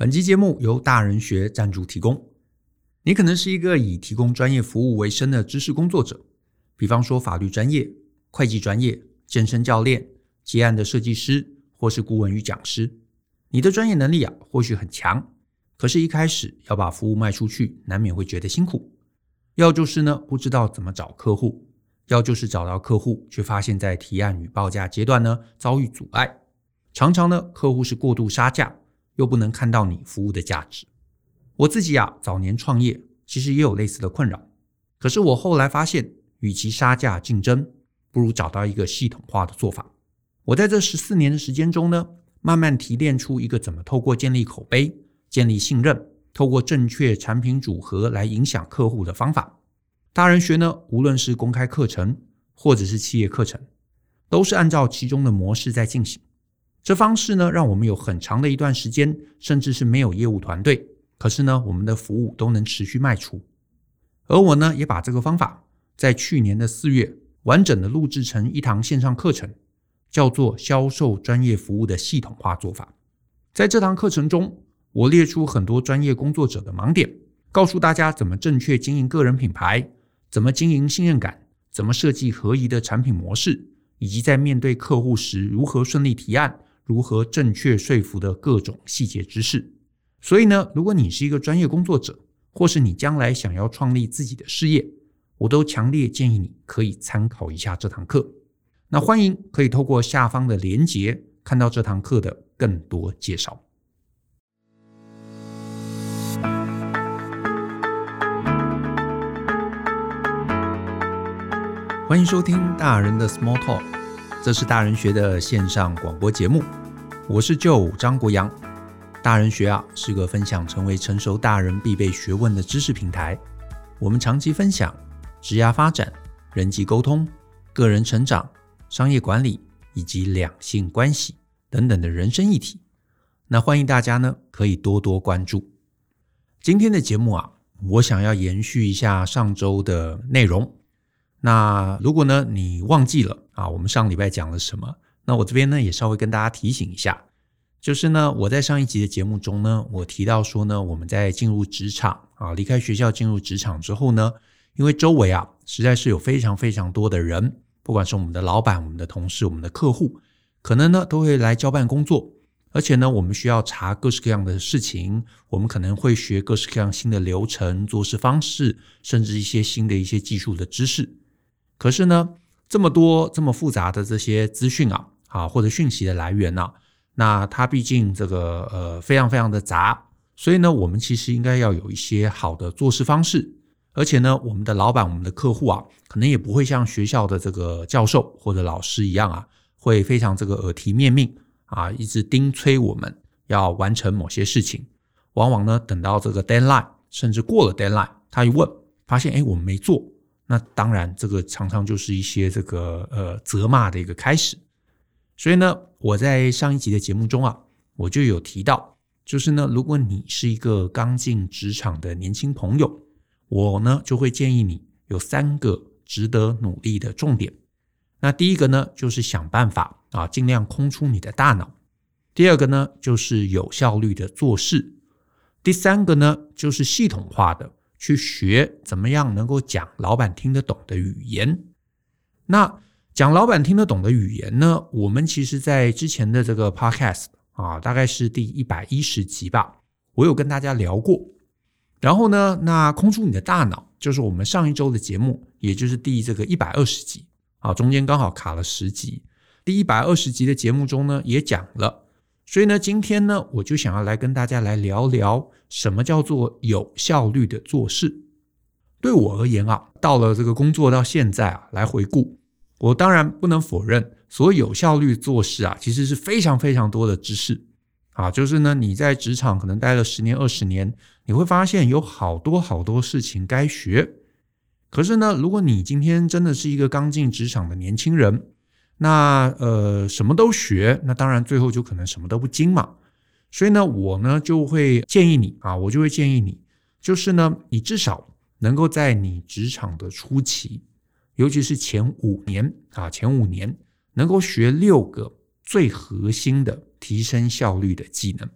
本期节目由大人学赞助提供。你可能是一个以提供专业服务为生的知识工作者，比方说法律专业、会计专业、健身教练、结案的设计师，或是顾问与讲师。你的专业能力啊，或许很强，可是，一开始要把服务卖出去，难免会觉得辛苦。要就是呢，不知道怎么找客户；要就是找到客户，却发现在提案与报价阶段呢，遭遇阻碍。常常呢，客户是过度杀价。又不能看到你服务的价值。我自己啊，早年创业其实也有类似的困扰。可是我后来发现，与其杀价竞争，不如找到一个系统化的做法。我在这十四年的时间中呢，慢慢提炼出一个怎么透过建立口碑、建立信任，透过正确产品组合来影响客户的方法。大人学呢，无论是公开课程或者是企业课程，都是按照其中的模式在进行。这方式呢，让我们有很长的一段时间，甚至是没有业务团队，可是呢，我们的服务都能持续卖出。而我呢，也把这个方法在去年的四月完整的录制成一堂线上课程，叫做《销售专业服务的系统化做法》。在这堂课程中，我列出很多专业工作者的盲点，告诉大家怎么正确经营个人品牌，怎么经营信任感，怎么设计合宜的产品模式，以及在面对客户时如何顺利提案。如何正确说服的各种细节知识。所以呢，如果你是一个专业工作者，或是你将来想要创立自己的事业，我都强烈建议你可以参考一下这堂课。那欢迎可以透过下方的连结看到这堂课的更多介绍。欢迎收听大人的 Small Talk。这是大人学的线上广播节目，我是舅张国阳。大人学啊，是个分享成为成熟大人必备学问的知识平台。我们长期分享职业发展、人际沟通、个人成长、商业管理以及两性关系等等的人生议题。那欢迎大家呢，可以多多关注。今天的节目啊，我想要延续一下上周的内容。那如果呢，你忘记了啊，我们上礼拜讲了什么？那我这边呢也稍微跟大家提醒一下，就是呢，我在上一集的节目中呢，我提到说呢，我们在进入职场啊，离开学校进入职场之后呢，因为周围啊实在是有非常非常多的人，不管是我们的老板、我们的同事、我们的客户，可能呢都会来交办工作，而且呢，我们需要查各式各样的事情，我们可能会学各式各样新的流程、做事方式，甚至一些新的一些技术的知识。可是呢，这么多这么复杂的这些资讯啊，啊或者讯息的来源呢，那它毕竟这个呃非常非常的杂，所以呢，我们其实应该要有一些好的做事方式，而且呢，我们的老板、我们的客户啊，可能也不会像学校的这个教授或者老师一样啊，会非常这个耳提面命啊，一直叮催我们要完成某些事情。往往呢，等到这个 deadline，甚至过了 deadline，他一问，发现哎，我们没做。那当然，这个常常就是一些这个呃责骂的一个开始。所以呢，我在上一集的节目中啊，我就有提到，就是呢，如果你是一个刚进职场的年轻朋友，我呢就会建议你有三个值得努力的重点。那第一个呢，就是想办法啊，尽量空出你的大脑；第二个呢，就是有效率的做事；第三个呢，就是系统化的。去学怎么样能够讲老板听得懂的语言。那讲老板听得懂的语言呢？我们其实在之前的这个 podcast 啊，大概是第一百一十集吧，我有跟大家聊过。然后呢，那空出你的大脑，就是我们上一周的节目，也就是第这个一百二十集啊，中间刚好卡了十集。第一百二十集的节目中呢，也讲了。所以呢，今天呢，我就想要来跟大家来聊聊什么叫做有效率的做事。对我而言啊，到了这个工作到现在啊，来回顾，我当然不能否认，所谓有效率做事啊，其实是非常非常多的知识啊。就是呢，你在职场可能待了十年、二十年，你会发现有好多好多事情该学。可是呢，如果你今天真的是一个刚进职场的年轻人，那呃，什么都学，那当然最后就可能什么都不精嘛。所以呢，我呢就会建议你啊，我就会建议你，就是呢，你至少能够在你职场的初期，尤其是前五年啊，前五年能够学六个最核心的提升效率的技能。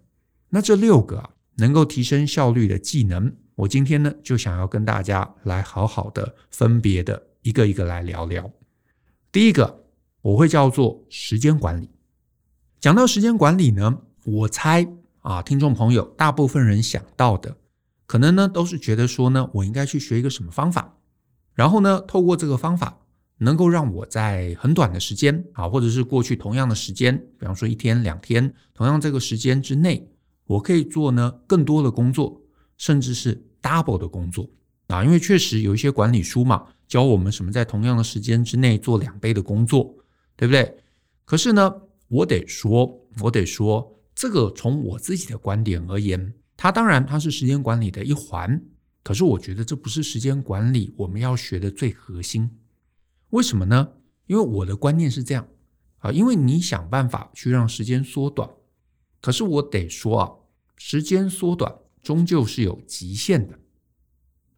那这六个啊，能够提升效率的技能，我今天呢就想要跟大家来好好的分别的一个一个来聊聊。第一个我会叫做时间管理。讲到时间管理呢，我猜啊，听众朋友大部分人想到的，可能呢都是觉得说呢，我应该去学一个什么方法，然后呢，透过这个方法，能够让我在很短的时间啊，或者是过去同样的时间，比方说一天两天，同样这个时间之内，我可以做呢更多的工作，甚至是 double 的工作啊，因为确实有一些管理书嘛，教我们什么在同样的时间之内做两倍的工作，对不对？可是呢，我得说，我得说，这个从我自己的观点而言，它当然它是时间管理的一环，可是我觉得这不是时间管理我们要学的最核心。为什么呢？因为我的观念是这样啊，因为你想办法去让时间缩短，可是我得说啊，时间缩短终究是有极限的。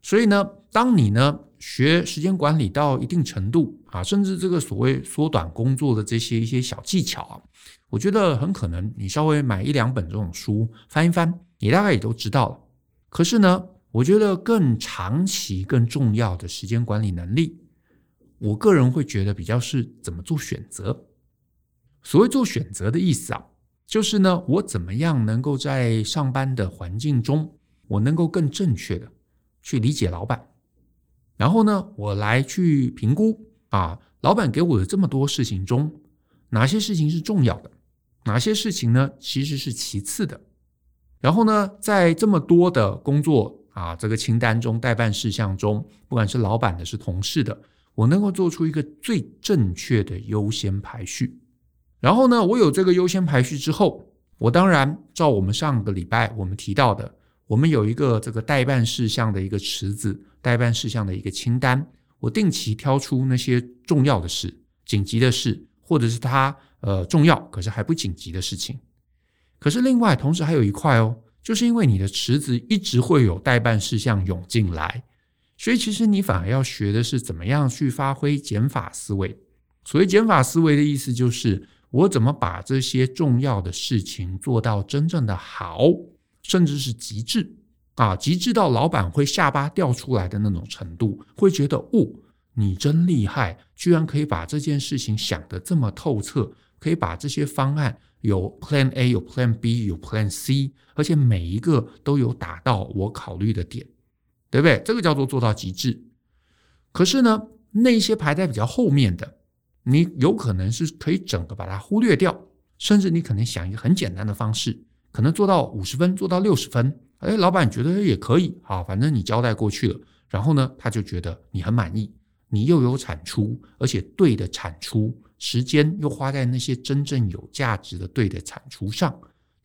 所以呢，当你呢学时间管理到一定程度啊，甚至这个所谓缩短工作的这些一些小技巧啊，我觉得很可能你稍微买一两本这种书翻一翻，你大概也都知道了。可是呢，我觉得更长期、更重要的时间管理能力，我个人会觉得比较是怎么做选择。所谓做选择的意思啊，就是呢，我怎么样能够在上班的环境中，我能够更正确的。去理解老板，然后呢，我来去评估啊，老板给我的这么多事情中，哪些事情是重要的，哪些事情呢，其实是其次的。然后呢，在这么多的工作啊，这个清单中，待办事项中，不管是老板的，是同事的，我能够做出一个最正确的优先排序。然后呢，我有这个优先排序之后，我当然照我们上个礼拜我们提到的。我们有一个这个待办事项的一个池子，待办事项的一个清单。我定期挑出那些重要的事、紧急的事，或者是它呃重要可是还不紧急的事情。可是另外，同时还有一块哦，就是因为你的池子一直会有待办事项涌进来，所以其实你反而要学的是怎么样去发挥减法思维。所谓减法思维的意思就是，我怎么把这些重要的事情做到真正的好。甚至是极致啊，极致到老板会下巴掉出来的那种程度，会觉得哦，你真厉害，居然可以把这件事情想得这么透彻，可以把这些方案有 Plan A、有 Plan B、有 Plan C，而且每一个都有打到我考虑的点，对不对？这个叫做做到极致。可是呢，那些排在比较后面的，你有可能是可以整个把它忽略掉，甚至你可能想一个很简单的方式。可能做到五十分，做到六十分，哎，老板觉得也可以，啊，反正你交代过去了，然后呢，他就觉得你很满意，你又有产出，而且对的产出，时间又花在那些真正有价值的对的产出上，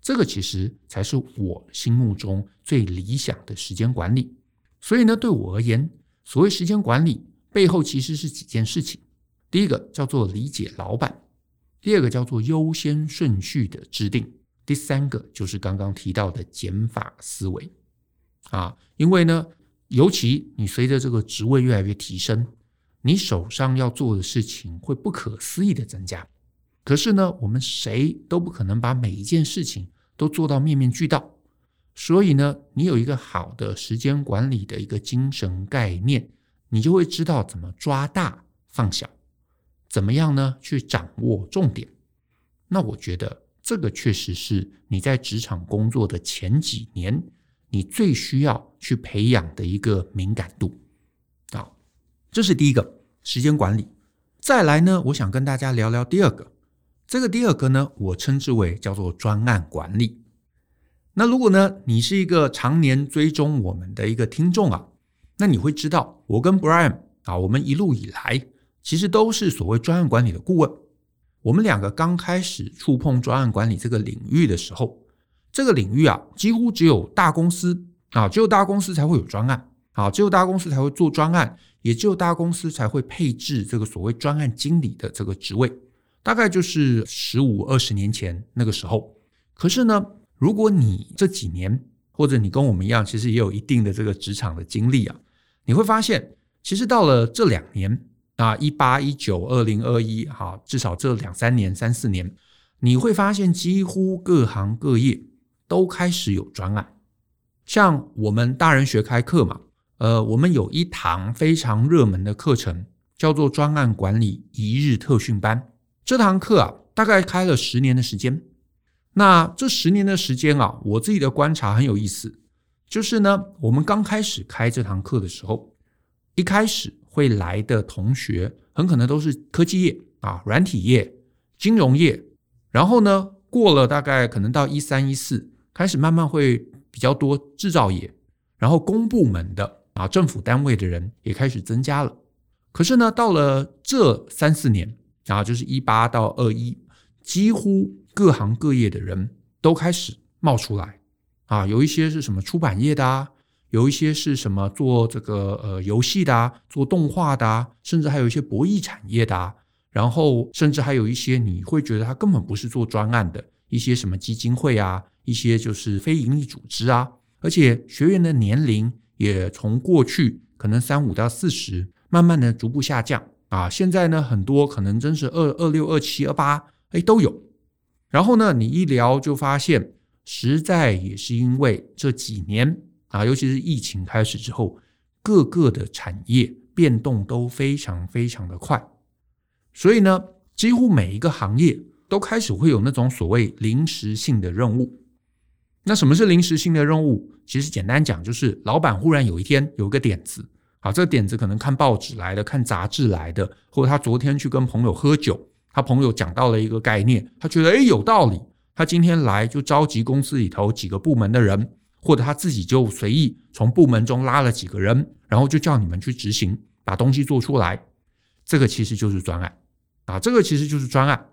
这个其实才是我心目中最理想的时间管理。所以呢，对我而言，所谓时间管理背后其实是几件事情，第一个叫做理解老板，第二个叫做优先顺序的制定。第三个就是刚刚提到的减法思维啊，因为呢，尤其你随着这个职位越来越提升，你手上要做的事情会不可思议的增加。可是呢，我们谁都不可能把每一件事情都做到面面俱到，所以呢，你有一个好的时间管理的一个精神概念，你就会知道怎么抓大放小，怎么样呢，去掌握重点。那我觉得。这个确实是你在职场工作的前几年，你最需要去培养的一个敏感度啊。这是第一个时间管理。再来呢，我想跟大家聊聊第二个。这个第二个呢，我称之为叫做专案管理。那如果呢，你是一个常年追踪我们的一个听众啊，那你会知道，我跟 Brian 啊，我们一路以来其实都是所谓专案管理的顾问。我们两个刚开始触碰专案管理这个领域的时候，这个领域啊，几乎只有大公司啊，只有大公司才会有专案啊，只有大公司才会做专案，也只有大公司才会配置这个所谓专案经理的这个职位。大概就是十五二十年前那个时候。可是呢，如果你这几年或者你跟我们一样，其实也有一定的这个职场的经历啊，你会发现，其实到了这两年。啊，一八一九二零二一，哈，至少这两三年、三四年，你会发现几乎各行各业都开始有专案像我们大人学开课嘛，呃，我们有一堂非常热门的课程，叫做专案管理一日特训班。这堂课啊，大概开了十年的时间。那这十年的时间啊，我自己的观察很有意思，就是呢，我们刚开始开这堂课的时候，一开始会来的同学，很可能都是科技业啊、软体业、金融业，然后呢，过了大概可能到一三一四，开始慢慢会。比较多制造业，然后公部门的啊，政府单位的人也开始增加了。可是呢，到了这三四年啊，就是一八到二一，几乎各行各业的人都开始冒出来啊。有一些是什么出版业的啊，有一些是什么做这个呃游戏的啊，做动画的啊，甚至还有一些博弈产业的啊。然后甚至还有一些你会觉得他根本不是做专案的一些什么基金会啊。一些就是非营利组织啊，而且学员的年龄也从过去可能三五到四十，慢慢的逐步下降啊。现在呢，很多可能真是二二六、二七、二八，哎，都有。然后呢，你一聊就发现，实在也是因为这几年啊，尤其是疫情开始之后，各个的产业变动都非常非常的快，所以呢，几乎每一个行业都开始会有那种所谓临时性的任务。那什么是临时性的任务？其实简单讲，就是老板忽然有一天有一个点子，好，这个点子可能看报纸来的，看杂志来的，或者他昨天去跟朋友喝酒，他朋友讲到了一个概念，他觉得诶有道理，他今天来就召集公司里头几个部门的人，或者他自己就随意从部门中拉了几个人，然后就叫你们去执行，把东西做出来。这个其实就是专案啊，这个其实就是专案。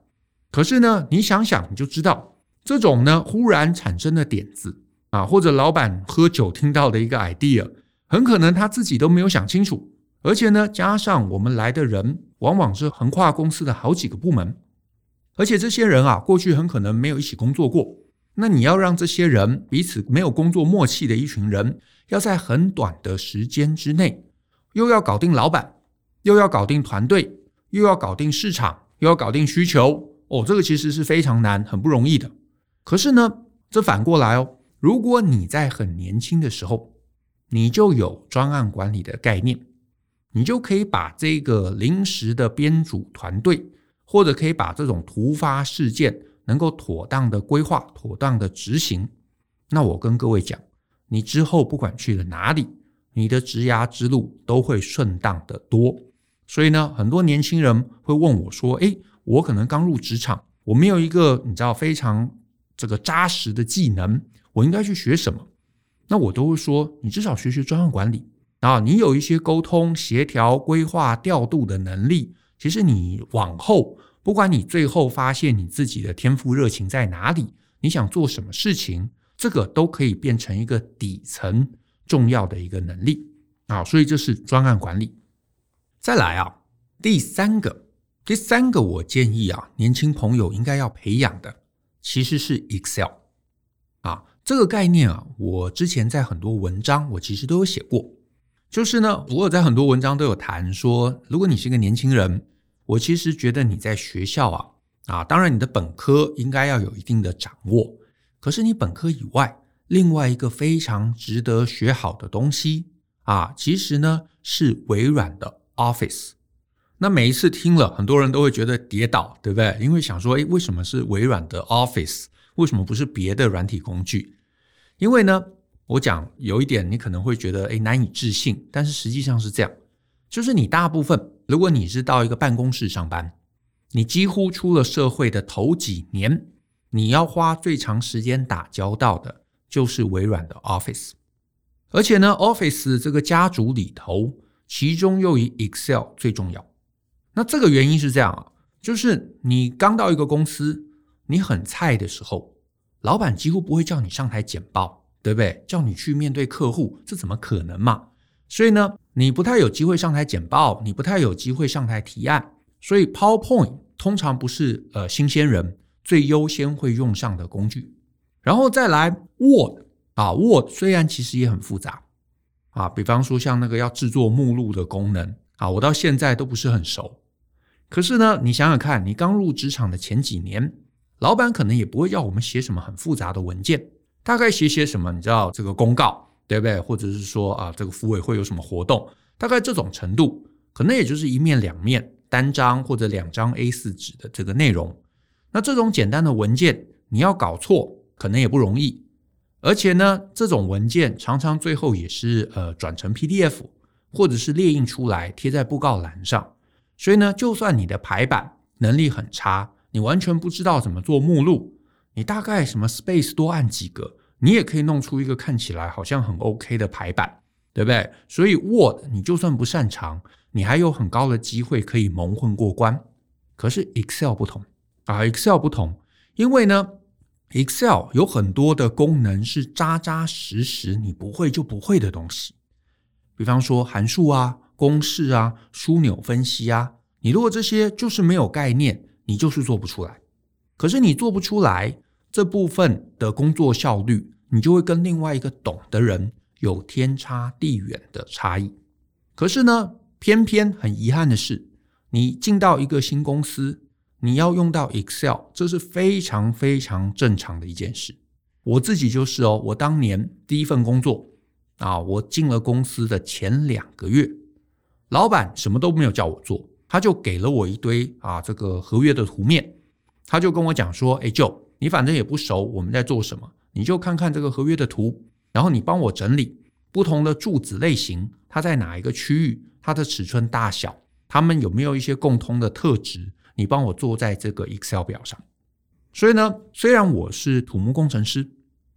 可是呢，你想想你就知道。这种呢，忽然产生的点子啊，或者老板喝酒听到的一个 idea，很可能他自己都没有想清楚，而且呢，加上我们来的人往往是横跨公司的好几个部门，而且这些人啊，过去很可能没有一起工作过。那你要让这些人彼此没有工作默契的一群人，要在很短的时间之内，又要搞定老板，又要搞定团队，又要搞定市场，又要搞定需求，哦，这个其实是非常难，很不容易的。可是呢，这反过来哦，如果你在很年轻的时候，你就有专案管理的概念，你就可以把这个临时的编组团队，或者可以把这种突发事件能够妥当的规划、妥当的执行。那我跟各位讲，你之后不管去了哪里，你的职涯之路都会顺当得多。所以呢，很多年轻人会问我说：“诶，我可能刚入职场，我没有一个你知道非常。”这个扎实的技能，我应该去学什么？那我都会说，你至少学学专案管理啊，你有一些沟通、协调、规划、调度的能力。其实你往后，不管你最后发现你自己的天赋热情在哪里，你想做什么事情，这个都可以变成一个底层重要的一个能力啊。所以这是专案管理。再来啊，第三个，第三个我建议啊，年轻朋友应该要培养的。其实是 Excel 啊，这个概念啊，我之前在很多文章我其实都有写过。就是呢，我有在很多文章都有谈说，如果你是一个年轻人，我其实觉得你在学校啊啊，当然你的本科应该要有一定的掌握，可是你本科以外，另外一个非常值得学好的东西啊，其实呢是微软的 Office。那每一次听了，很多人都会觉得跌倒，对不对？因为想说，诶，为什么是微软的 Office？为什么不是别的软体工具？因为呢，我讲有一点，你可能会觉得，诶，难以置信，但是实际上是这样，就是你大部分，如果你是到一个办公室上班，你几乎出了社会的头几年，你要花最长时间打交道的，就是微软的 Office。而且呢，Office 这个家族里头，其中又以 Excel 最重要。那这个原因是这样啊，就是你刚到一个公司，你很菜的时候，老板几乎不会叫你上台简报，对不对？叫你去面对客户，这怎么可能嘛？所以呢，你不太有机会上台简报，你不太有机会上台提案，所以 PowerPoint 通常不是呃新鲜人最优先会用上的工具。然后再来 Word 啊，Word 虽然其实也很复杂啊，比方说像那个要制作目录的功能啊，我到现在都不是很熟。可是呢，你想想看，你刚入职场的前几年，老板可能也不会要我们写什么很复杂的文件，大概写写什么，你知道这个公告对不对？或者是说啊，这个服委会有什么活动，大概这种程度，可能也就是一面两面单张或者两张 A4 纸的这个内容。那这种简单的文件，你要搞错，可能也不容易。而且呢，这种文件常常最后也是呃转成 PDF，或者是列印出来贴在布告栏上。所以呢，就算你的排版能力很差，你完全不知道怎么做目录，你大概什么 space 多按几个，你也可以弄出一个看起来好像很 OK 的排版，对不对？所以 Word 你就算不擅长，你还有很高的机会可以蒙混过关。可是 Excel 不同啊，Excel 不同，因为呢，Excel 有很多的功能是扎扎实实你不会就不会的东西，比方说函数啊、公式啊、枢纽分析啊，你如果这些就是没有概念，你就是做不出来。可是你做不出来。这部分的工作效率，你就会跟另外一个懂的人有天差地远的差异。可是呢，偏偏很遗憾的是，你进到一个新公司，你要用到 Excel，这是非常非常正常的一件事。我自己就是哦，我当年第一份工作啊，我进了公司的前两个月，老板什么都没有叫我做，他就给了我一堆啊这个合约的图面，他就跟我讲说：“哎舅。”你反正也不熟，我们在做什么？你就看看这个合约的图，然后你帮我整理不同的柱子类型，它在哪一个区域，它的尺寸大小，它们有没有一些共通的特质？你帮我做在这个 Excel 表上。所以呢，虽然我是土木工程师，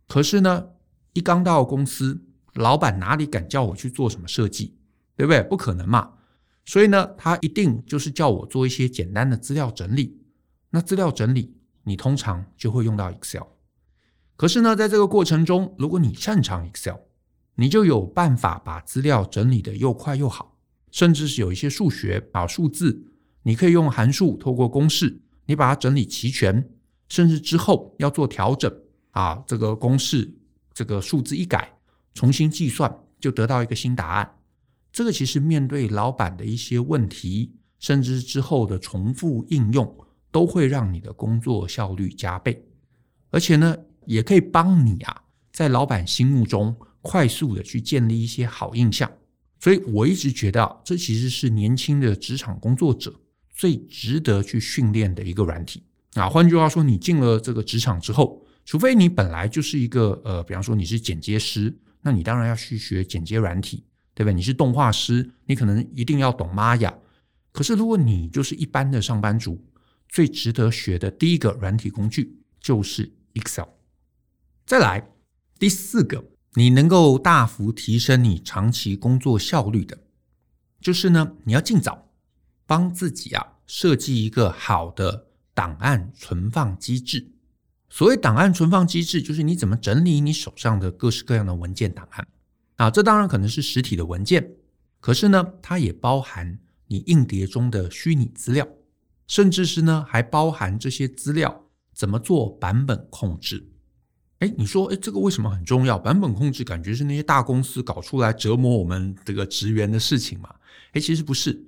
可是呢，一刚到公司，老板哪里敢叫我去做什么设计，对不对？不可能嘛。所以呢，他一定就是叫我做一些简单的资料整理。那资料整理。你通常就会用到 Excel，可是呢，在这个过程中，如果你擅长 Excel，你就有办法把资料整理得又快又好，甚至是有一些数学啊数字，你可以用函数透过公式，你把它整理齐全，甚至之后要做调整啊，这个公式这个数字一改，重新计算就得到一个新答案。这个其实面对老板的一些问题，甚至之后的重复应用。都会让你的工作效率加倍，而且呢，也可以帮你啊，在老板心目中快速的去建立一些好印象。所以我一直觉得，这其实是年轻的职场工作者最值得去训练的一个软体啊。换句话说，你进了这个职场之后，除非你本来就是一个呃，比方说你是剪接师，那你当然要去学剪接软体，对不对？你是动画师，你可能一定要懂 Maya。可是如果你就是一般的上班族，最值得学的第一个软体工具就是 Excel。再来，第四个，你能够大幅提升你长期工作效率的，就是呢，你要尽早帮自己啊设计一个好的档案存放机制。所谓档案存放机制，就是你怎么整理你手上的各式各样的文件档案啊。这当然可能是实体的文件，可是呢，它也包含你硬碟中的虚拟资料。甚至是呢，还包含这些资料怎么做版本控制？哎，你说，哎，这个为什么很重要？版本控制感觉是那些大公司搞出来折磨我们这个职员的事情嘛？哎，其实不是，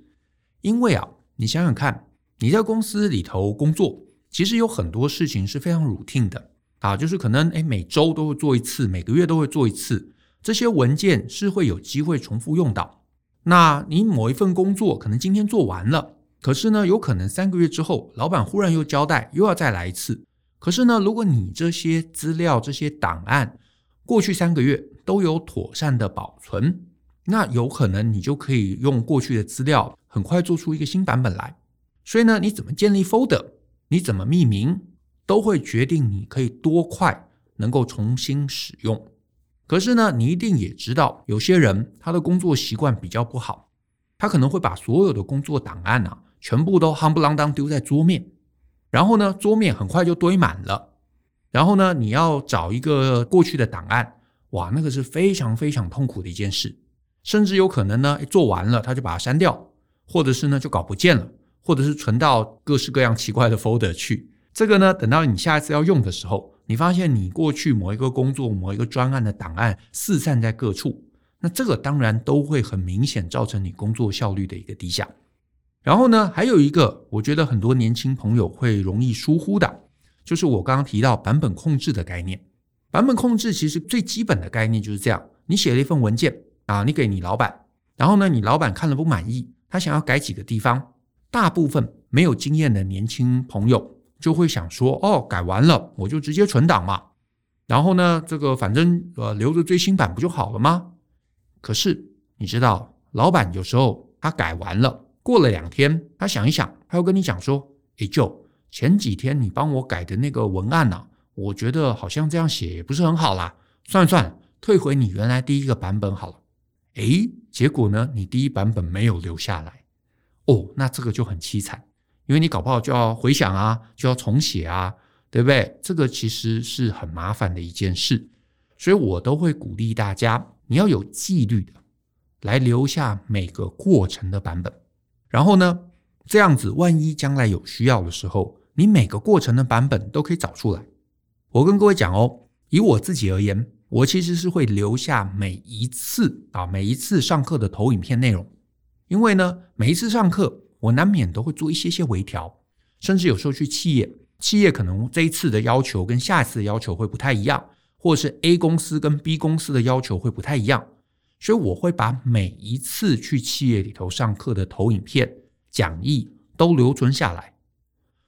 因为啊，你想想看，你在公司里头工作，其实有很多事情是非常 routine 的啊，就是可能哎每周都会做一次，每个月都会做一次，这些文件是会有机会重复用到。那你某一份工作可能今天做完了。可是呢，有可能三个月之后，老板忽然又交代又要再来一次。可是呢，如果你这些资料、这些档案过去三个月都有妥善的保存，那有可能你就可以用过去的资料很快做出一个新版本来。所以呢，你怎么建立 folder，你怎么命名，都会决定你可以多快能够重新使用。可是呢，你一定也知道，有些人他的工作习惯比较不好，他可能会把所有的工作档案啊。全部都夯不啷当丢在桌面，然后呢，桌面很快就堆满了。然后呢，你要找一个过去的档案，哇，那个是非常非常痛苦的一件事。甚至有可能呢，做完了他就把它删掉，或者是呢就搞不见了，或者是存到各式各样奇怪的 folder 去。这个呢，等到你下一次要用的时候，你发现你过去某一个工作、某一个专案的档案四散在各处，那这个当然都会很明显造成你工作效率的一个低下。然后呢，还有一个，我觉得很多年轻朋友会容易疏忽的，就是我刚刚提到版本控制的概念。版本控制其实最基本的概念就是这样：你写了一份文件啊，你给你老板，然后呢，你老板看了不满意，他想要改几个地方，大部分没有经验的年轻朋友就会想说：哦，改完了我就直接存档嘛，然后呢，这个反正呃留着最新版不就好了吗？可是你知道，老板有时候他改完了，过了两天，他想一想，他又跟你讲说：诶，就前几天你帮我改的那个文案呢，我觉得好像这样写也不是很好啦，算了算。退回你原来第一个版本好了，诶，结果呢，你第一版本没有留下来，哦，那这个就很凄惨，因为你搞不好就要回想啊，就要重写啊，对不对？这个其实是很麻烦的一件事，所以我都会鼓励大家，你要有纪律的来留下每个过程的版本，然后呢，这样子万一将来有需要的时候，你每个过程的版本都可以找出来。我跟各位讲哦，以我自己而言。我其实是会留下每一次啊，每一次上课的投影片内容，因为呢，每一次上课我难免都会做一些些微调，甚至有时候去企业，企业可能这一次的要求跟下一次的要求会不太一样，或者是 A 公司跟 B 公司的要求会不太一样，所以我会把每一次去企业里头上课的投影片、讲义都留存下来。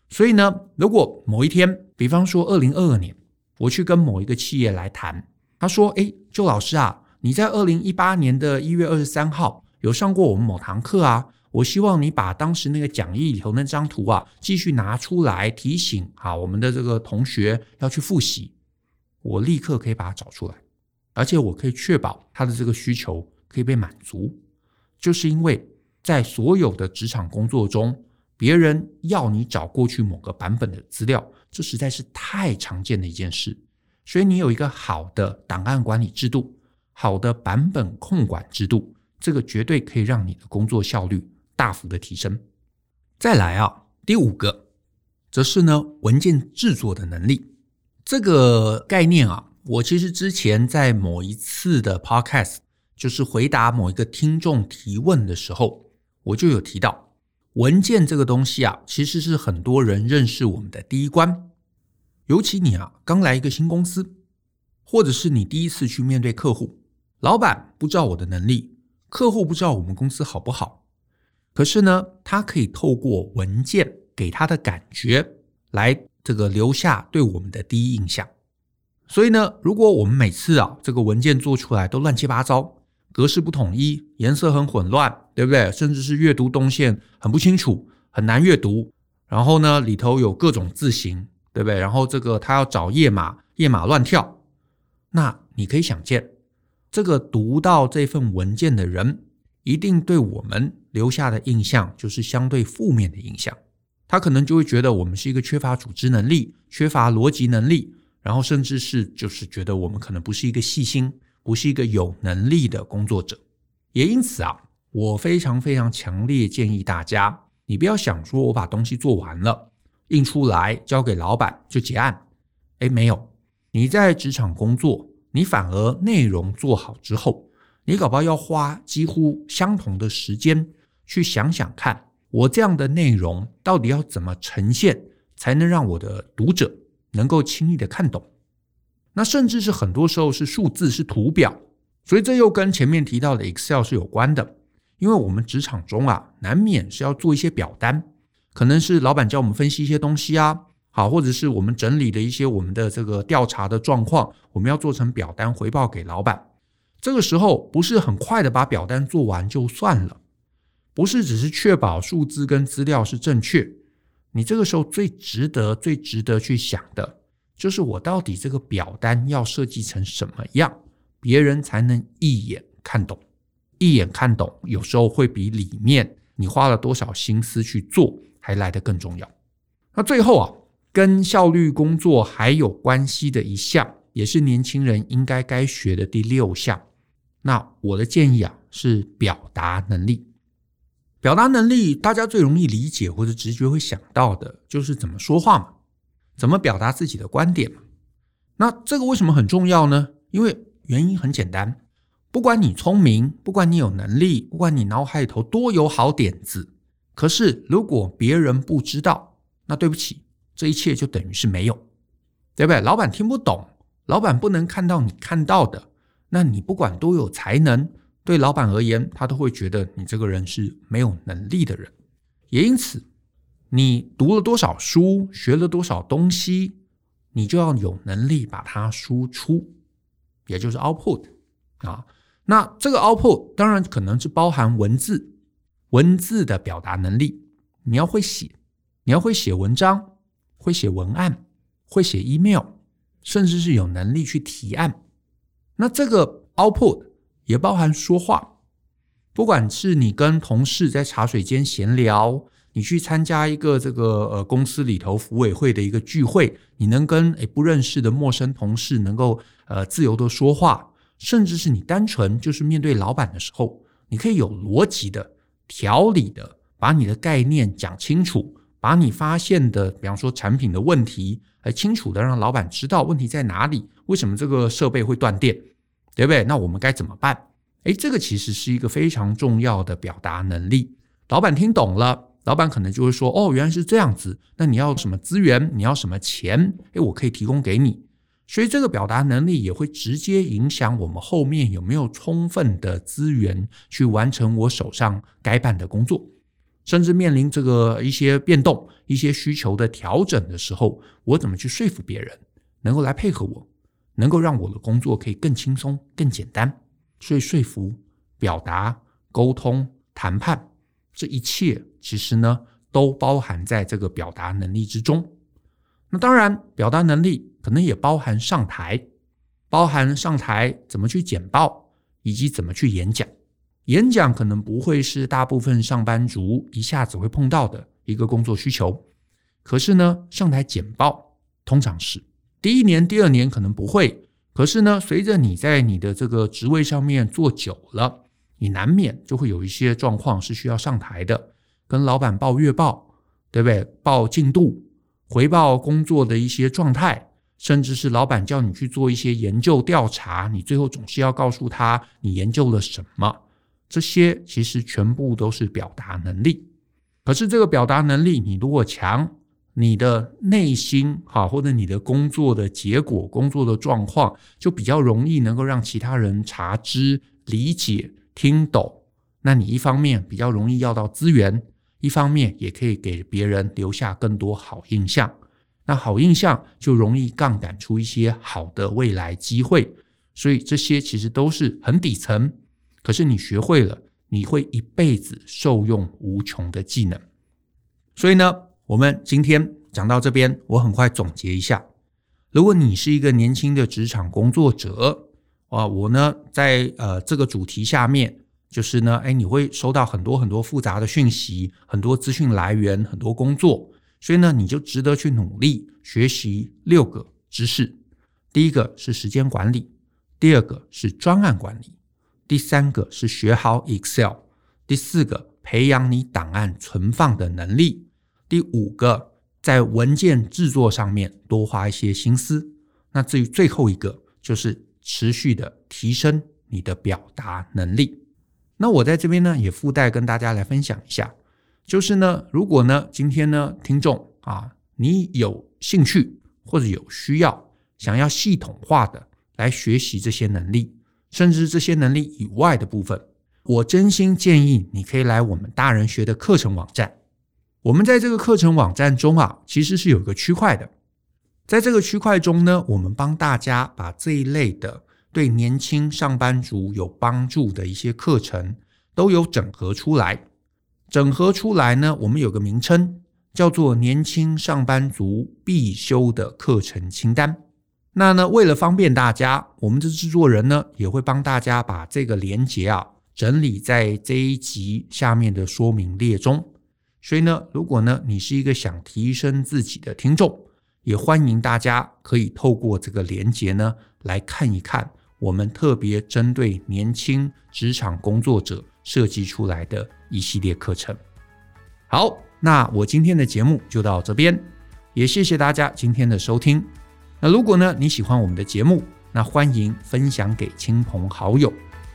所以呢，如果某一天，比方说二零二二年，我去跟某一个企业来谈。他说：“诶，周老师啊，你在二零一八年的一月二十三号有上过我们某堂课啊。我希望你把当时那个讲义里头那张图啊，继续拿出来提醒啊，我们的这个同学要去复习。我立刻可以把它找出来，而且我可以确保他的这个需求可以被满足。就是因为在所有的职场工作中，别人要你找过去某个版本的资料，这实在是太常见的一件事。”所以你有一个好的档案管理制度，好的版本控管制度，这个绝对可以让你的工作效率大幅的提升。再来啊，第五个，则是呢文件制作的能力。这个概念啊，我其实之前在某一次的 podcast，就是回答某一个听众提问的时候，我就有提到，文件这个东西啊，其实是很多人认识我们的第一关。尤其你啊，刚来一个新公司，或者是你第一次去面对客户，老板不知道我的能力，客户不知道我们公司好不好，可是呢，他可以透过文件给他的感觉，来这个留下对我们的第一印象。所以呢，如果我们每次啊，这个文件做出来都乱七八糟，格式不统一，颜色很混乱，对不对？甚至是阅读动线很不清楚，很难阅读，然后呢，里头有各种字形。对不对？然后这个他要找页码，页码乱跳，那你可以想见，这个读到这份文件的人，一定对我们留下的印象就是相对负面的印象。他可能就会觉得我们是一个缺乏组织能力、缺乏逻辑能力，然后甚至是就是觉得我们可能不是一个细心、不是一个有能力的工作者。也因此啊，我非常非常强烈建议大家，你不要想说我把东西做完了。印出来交给老板就结案，诶，没有，你在职场工作，你反而内容做好之后，你搞不好要花几乎相同的时间去想想看，我这样的内容到底要怎么呈现，才能让我的读者能够轻易的看懂。那甚至是很多时候是数字是图表，所以这又跟前面提到的 Excel 是有关的，因为我们职场中啊，难免是要做一些表单。可能是老板叫我们分析一些东西啊，好，或者是我们整理的一些我们的这个调查的状况，我们要做成表单回报给老板。这个时候不是很快的把表单做完就算了，不是只是确保数字跟资料是正确。你这个时候最值得、最值得去想的，就是我到底这个表单要设计成什么样，别人才能一眼看懂。一眼看懂，有时候会比里面你花了多少心思去做。还来得更重要。那最后啊，跟效率工作还有关系的一项，也是年轻人应该该学的第六项。那我的建议啊，是表达能力。表达能力，大家最容易理解或者直觉会想到的，就是怎么说话嘛，怎么表达自己的观点嘛。那这个为什么很重要呢？因为原因很简单，不管你聪明，不管你有能力，不管你脑海里头多有好点子。可是，如果别人不知道，那对不起，这一切就等于是没有，对不对？老板听不懂，老板不能看到你看到的，那你不管多有才能，对老板而言，他都会觉得你这个人是没有能力的人。也因此，你读了多少书，学了多少东西，你就要有能力把它输出，也就是 output 啊。那这个 output 当然可能是包含文字，文字的表达能力，你要会写，你要会写文章，会写文案，会写 email，甚至是有能力去提案。那这个 output 也包含说话，不管是你跟同事在茶水间闲聊，你去参加一个这个呃公司里头服委会的一个聚会，你能跟诶不认识的陌生同事能够呃自由的说话，甚至是你单纯就是面对老板的时候，你可以有逻辑的、条理的把你的概念讲清楚，把你发现的，比方说产品的问题，来清楚的让老板知道问题在哪里，为什么这个设备会断电。对不对？那我们该怎么办？诶，这个其实是一个非常重要的表达能力。老板听懂了，老板可能就会说：“哦，原来是这样子。那你要什么资源？你要什么钱？诶，我可以提供给你。”所以这个表达能力也会直接影响我们后面有没有充分的资源去完成我手上该办的工作，甚至面临这个一些变动、一些需求的调整的时候，我怎么去说服别人能够来配合我？能够让我的工作可以更轻松、更简单，所以说服、表达、沟通、谈判，这一切其实呢都包含在这个表达能力之中。那当然，表达能力可能也包含上台，包含上台怎么去简报，以及怎么去演讲。演讲可能不会是大部分上班族一下子会碰到的一个工作需求，可是呢，上台简报通常是。第一年、第二年可能不会，可是呢，随着你在你的这个职位上面做久了，你难免就会有一些状况是需要上台的，跟老板报月报，对不对？报进度，回报工作的一些状态，甚至是老板叫你去做一些研究调查，你最后总是要告诉他你研究了什么。这些其实全部都是表达能力。可是这个表达能力，你如果强，你的内心哈，或者你的工作的结果、工作的状况，就比较容易能够让其他人察知、理解、听懂。那你一方面比较容易要到资源，一方面也可以给别人留下更多好印象。那好印象就容易杠杆出一些好的未来机会。所以这些其实都是很底层，可是你学会了，你会一辈子受用无穷的技能。所以呢，我们今天讲到这边，我很快总结一下。如果你是一个年轻的职场工作者啊，我呢在呃这个主题下面，就是呢，哎，你会收到很多很多复杂的讯息，很多资讯来源，很多工作，所以呢，你就值得去努力学习六个知识。第一个是时间管理，第二个是专案管理，第三个是学好 Excel，第四个培养你档案存放的能力。第五个，在文件制作上面多花一些心思。那至于最后一个，就是持续的提升你的表达能力。那我在这边呢，也附带跟大家来分享一下，就是呢，如果呢，今天呢，听众啊，你有兴趣或者有需要，想要系统化的来学习这些能力，甚至这些能力以外的部分，我真心建议你可以来我们大人学的课程网站。我们在这个课程网站中啊，其实是有个区块的。在这个区块中呢，我们帮大家把这一类的对年轻上班族有帮助的一些课程都有整合出来。整合出来呢，我们有个名称叫做“年轻上班族必修的课程清单”。那呢，为了方便大家，我们的制作人呢也会帮大家把这个连接啊整理在这一集下面的说明列中。所以呢，如果呢你是一个想提升自己的听众，也欢迎大家可以透过这个连接呢来看一看我们特别针对年轻职场工作者设计出来的一系列课程。好，那我今天的节目就到这边，也谢谢大家今天的收听。那如果呢你喜欢我们的节目，那欢迎分享给亲朋好友，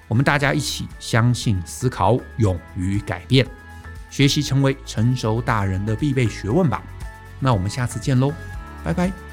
我们大家一起相信、思考、勇于改变。学习成为成熟大人的必备学问吧。那我们下次见喽，拜拜。